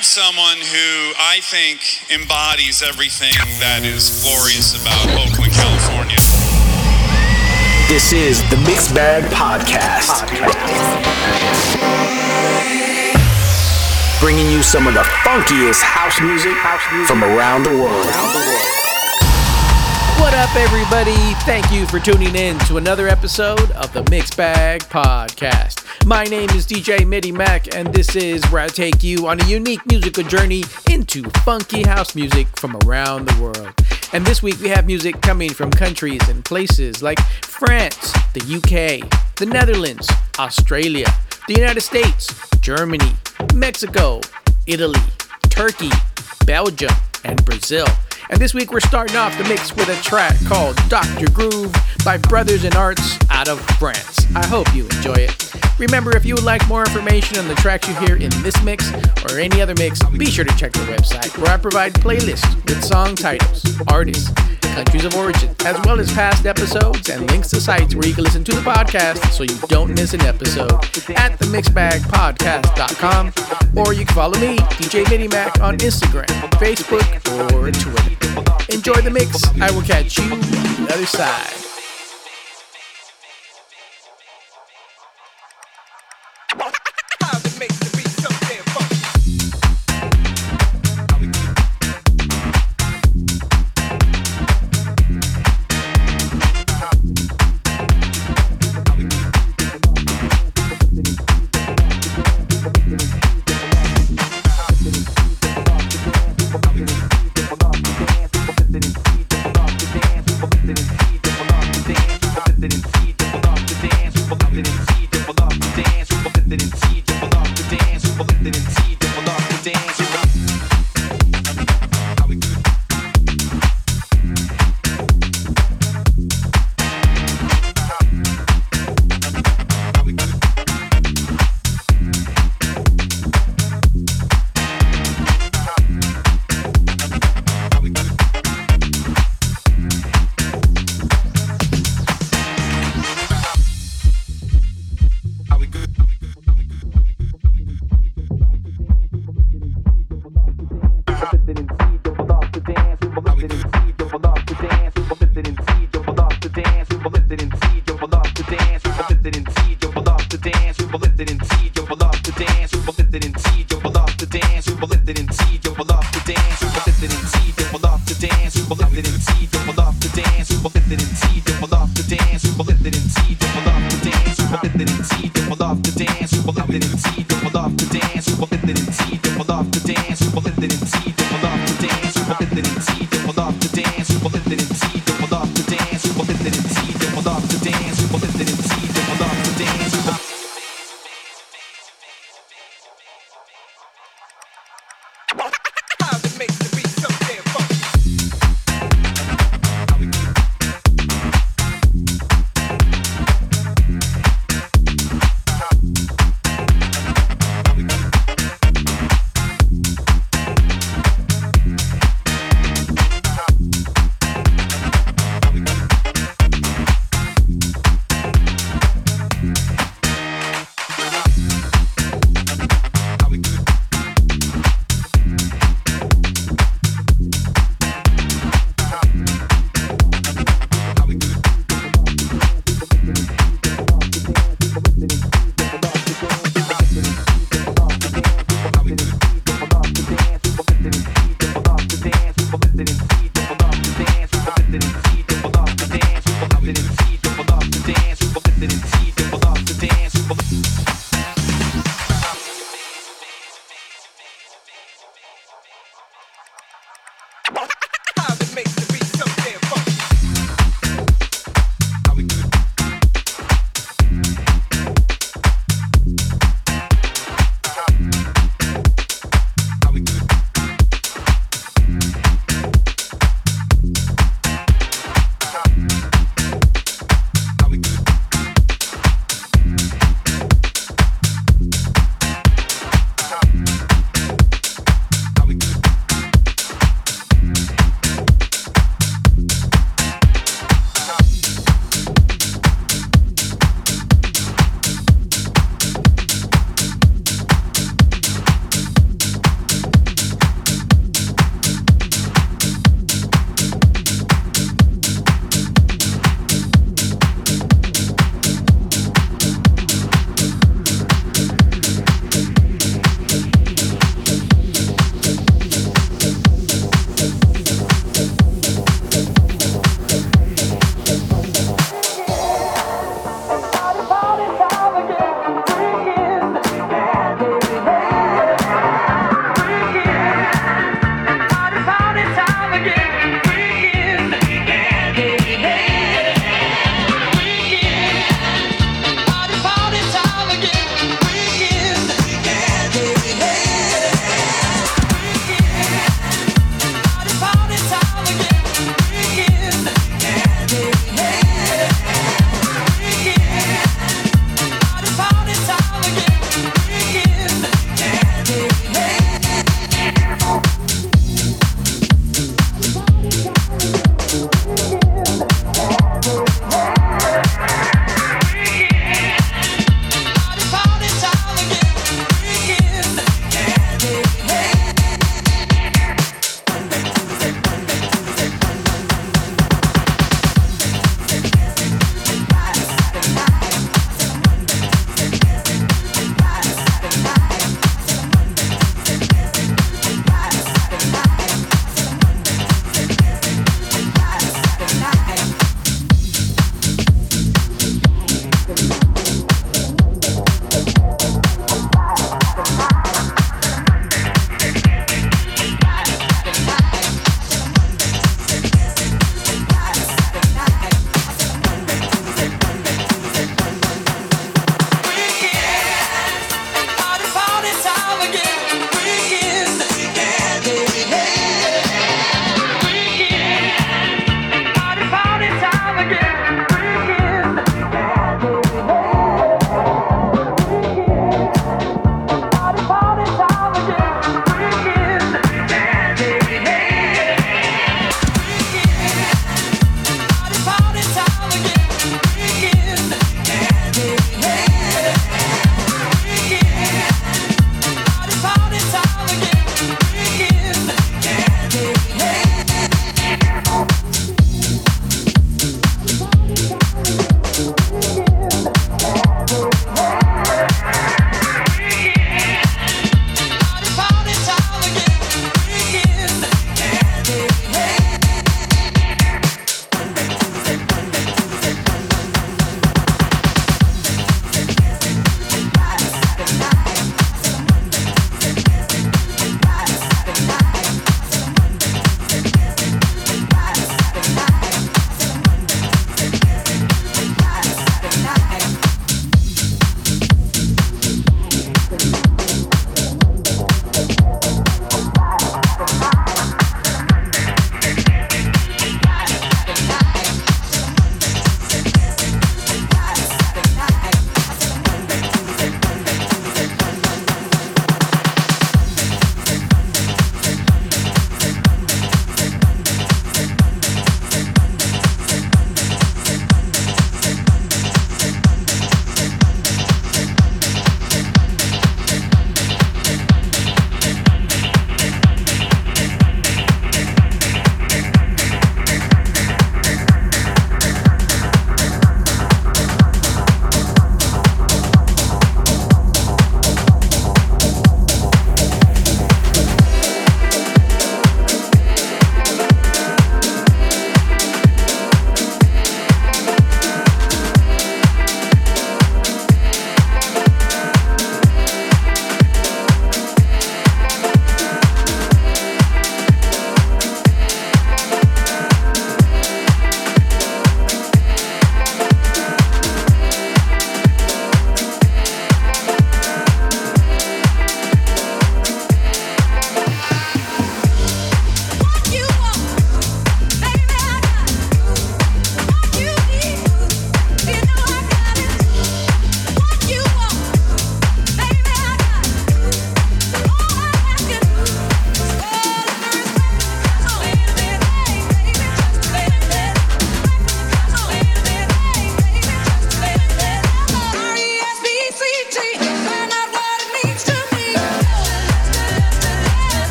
have someone who I think embodies everything that is glorious about Oakland, California. This is the Mixed Bag Podcast. Bringing you some of the funkiest house music from around the world. What up, everybody? Thank you for tuning in to another episode of the Mixed Bag Podcast. My name is DJ MIDIMACK, and this is where I take you on a unique musical journey into funky house music from around the world. And this week we have music coming from countries and places like France, the UK, the Netherlands, Australia, the United States, Germany, Mexico, Italy, Turkey, Belgium, and Brazil. And this week we're starting off the mix with a track called Dr. Groove by Brothers in Arts out of France. I hope you enjoy it. Remember, if you would like more information on the tracks you hear in this mix or any other mix, be sure to check the website where I provide playlists with song titles, artists, countries of origin, as well as past episodes and links to sites where you can listen to the podcast so you don't miss an episode at themixbagpodcast.com or you can follow me, DJ MIDIMACK, on Instagram, Facebook, or Twitter. Enjoy the mix. I will catch you on the other side.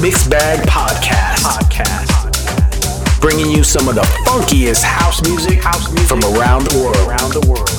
Mixed Bag Podcast. Podcast. Bringing you some of the funkiest house music, house music from around the world. Around the world.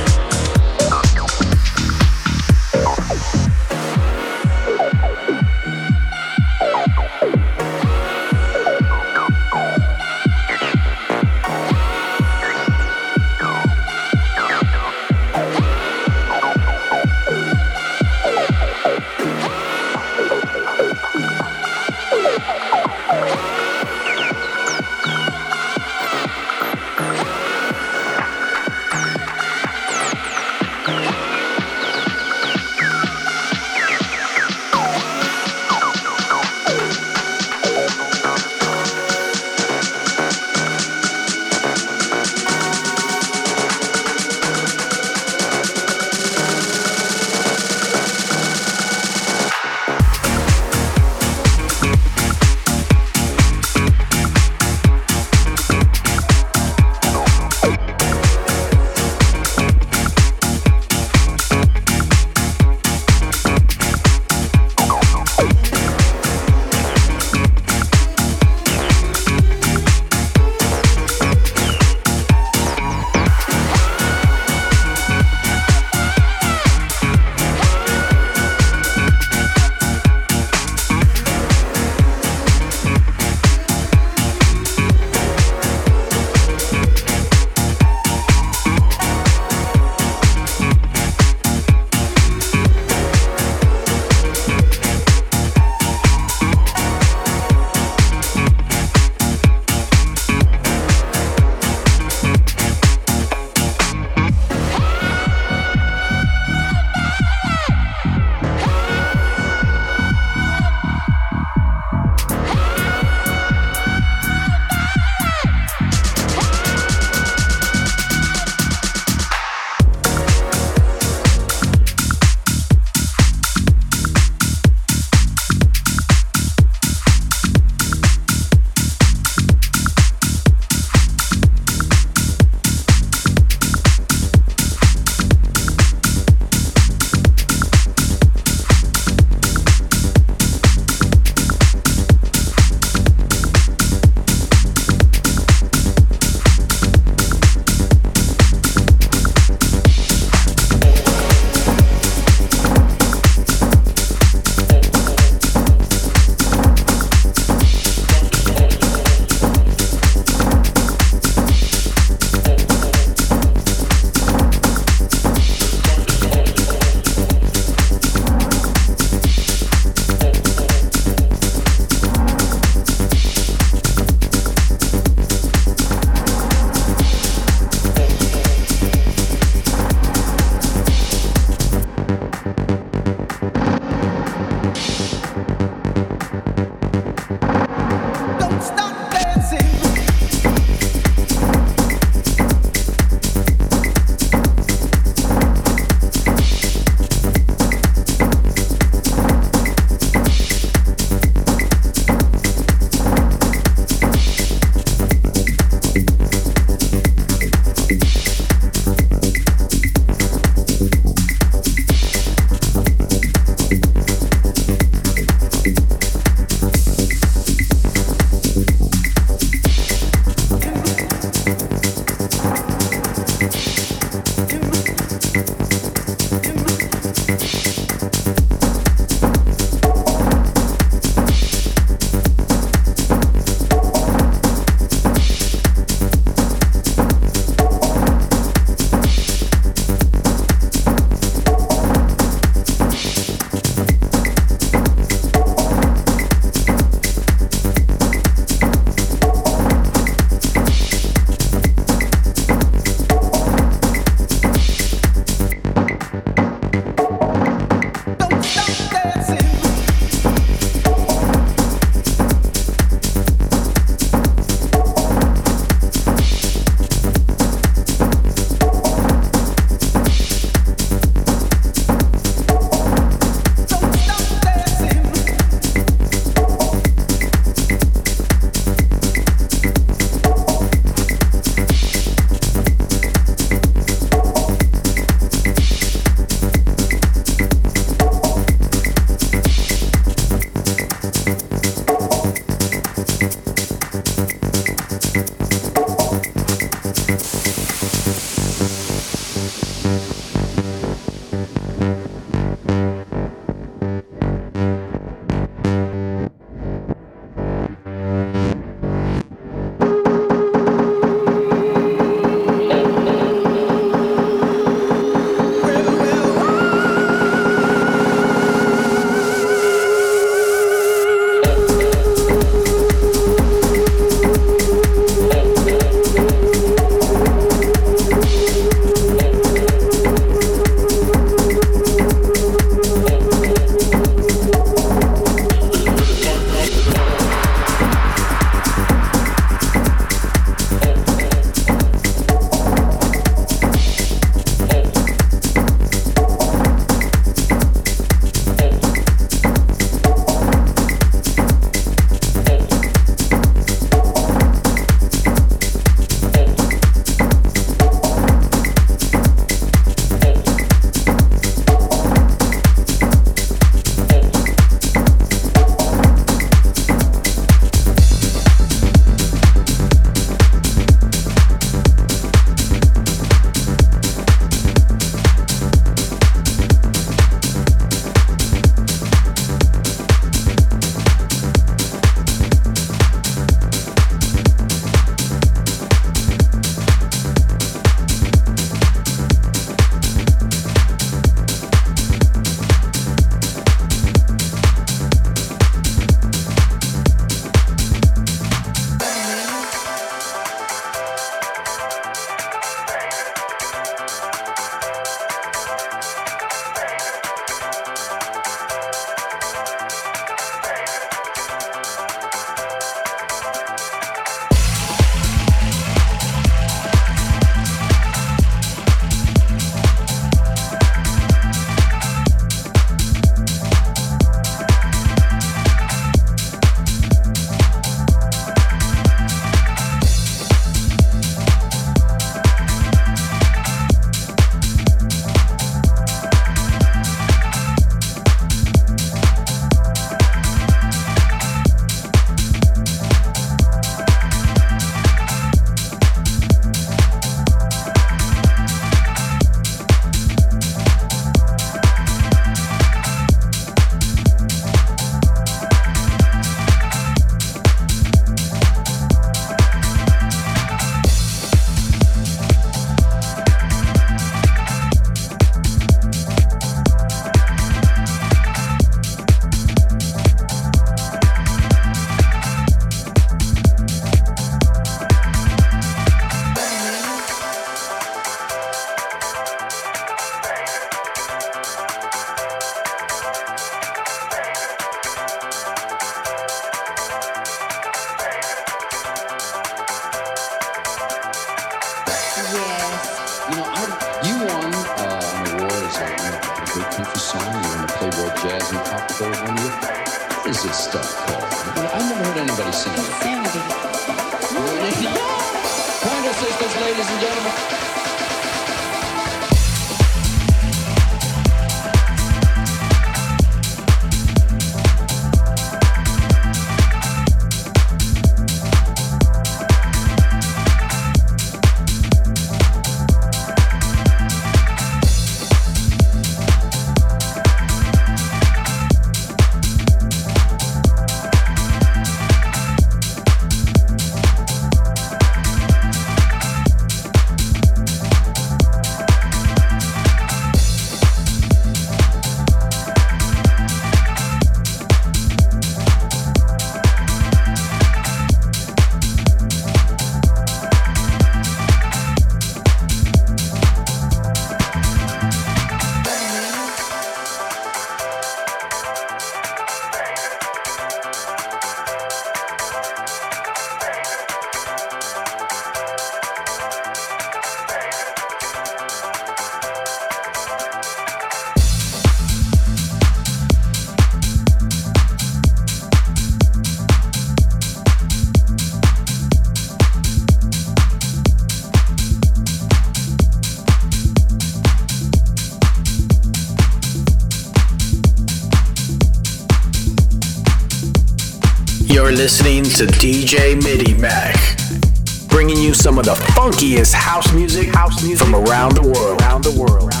to DJ MIDIMACK, bringing you some of the funkiest house music, house music from around the world. Around the world.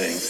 thing.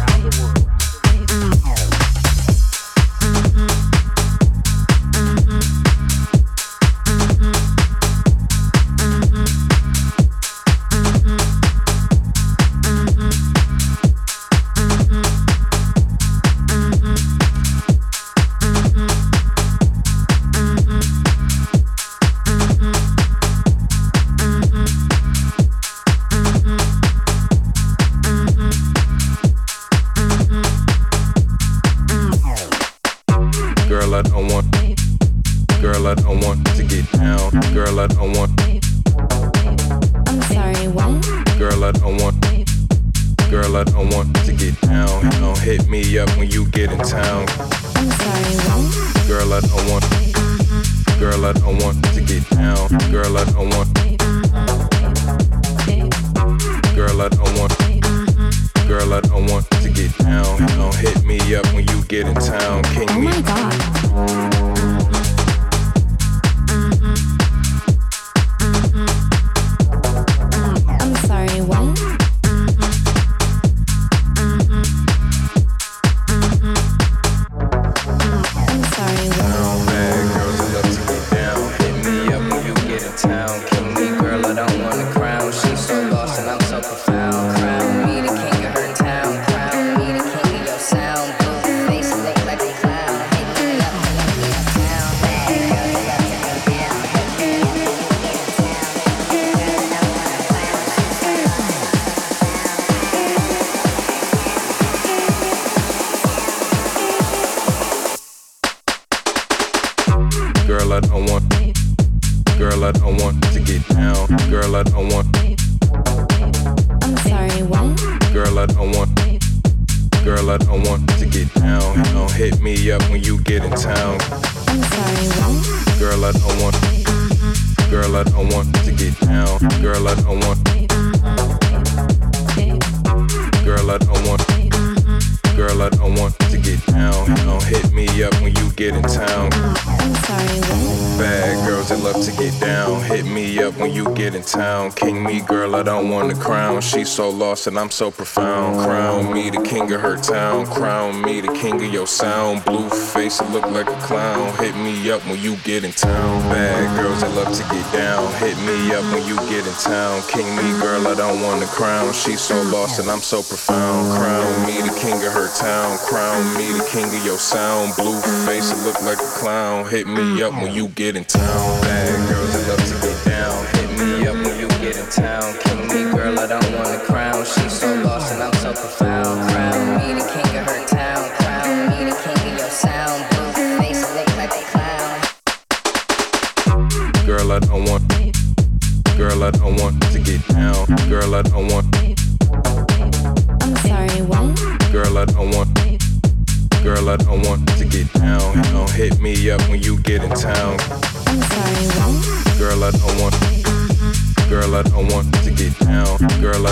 So lost and I'm so profound. Crown me the king of her town. Crown me the king of your sound. Blue face, it look like a clown. Hit me up when you get in town. Bad girls that love to get down. Hit me up when you get in town. King me, girl, I don't want the crown. She's so lost and I'm so profound. Crown me the king of her town. Crown me the king of your sound. Blue face, it look like a clown. Hit me up when you get in town. Bad girls that love to get down.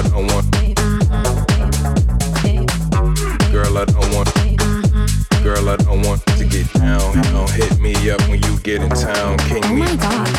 Don't want. Girl, I don't want. Girl, I don't want to get down. Don't hit me up when you get in town. King Oh my god.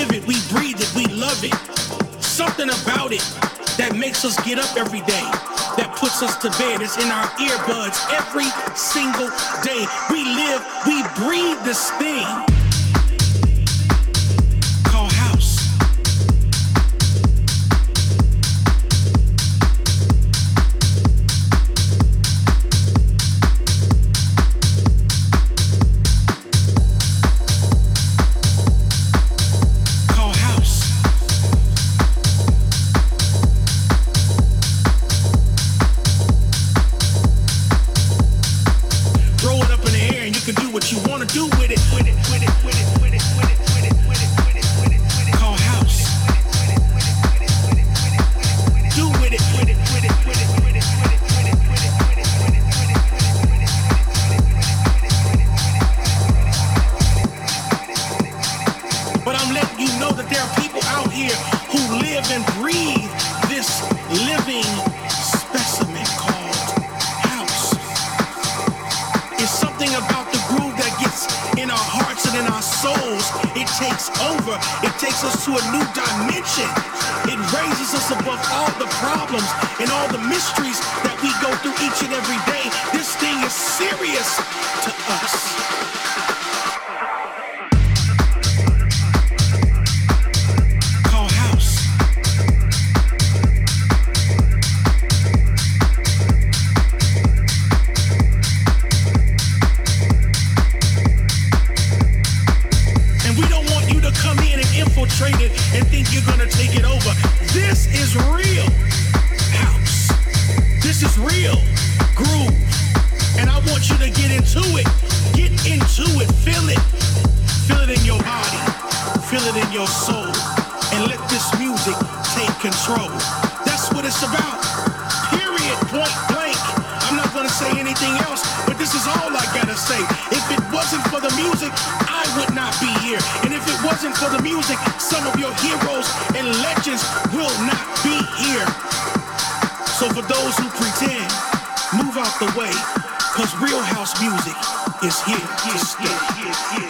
Live it, we breathe it, we love it. Something about it that makes us get up every day, that puts us to bed. It's in our earbuds every single day. We live, we breathe this thing. Music take control. That's what it's about. Period. Point blank. I'm not gonna say anything else, but this is all I gotta say. If it wasn't for the music, I would not be here. And if it wasn't for the music, some of your heroes and legends will not be here. So for those who pretend, move out the way, cause real house music is here.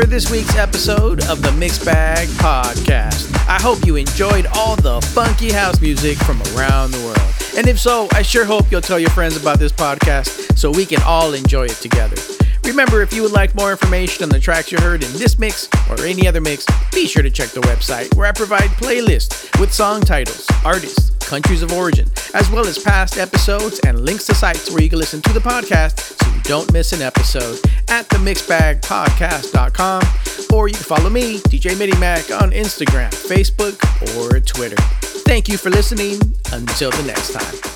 For this week's episode of the Mix Bag Podcast. I hope you enjoyed all the funky house music from around the world. And if so, I sure hope you'll tell your friends about this podcast so we can all enjoy it together. Remember, if you would like more information on the tracks you heard in this mix or any other mix, be sure to check the website where I provide playlists with song titles, artists, countries of origin, as well as past episodes and links to sites where you can listen to the podcast so you don't miss an episode at themixbagpodcast.com or you can follow me, DJ MIDIMACK, on Instagram, Facebook, or Twitter. Thank you for listening. Until the next time.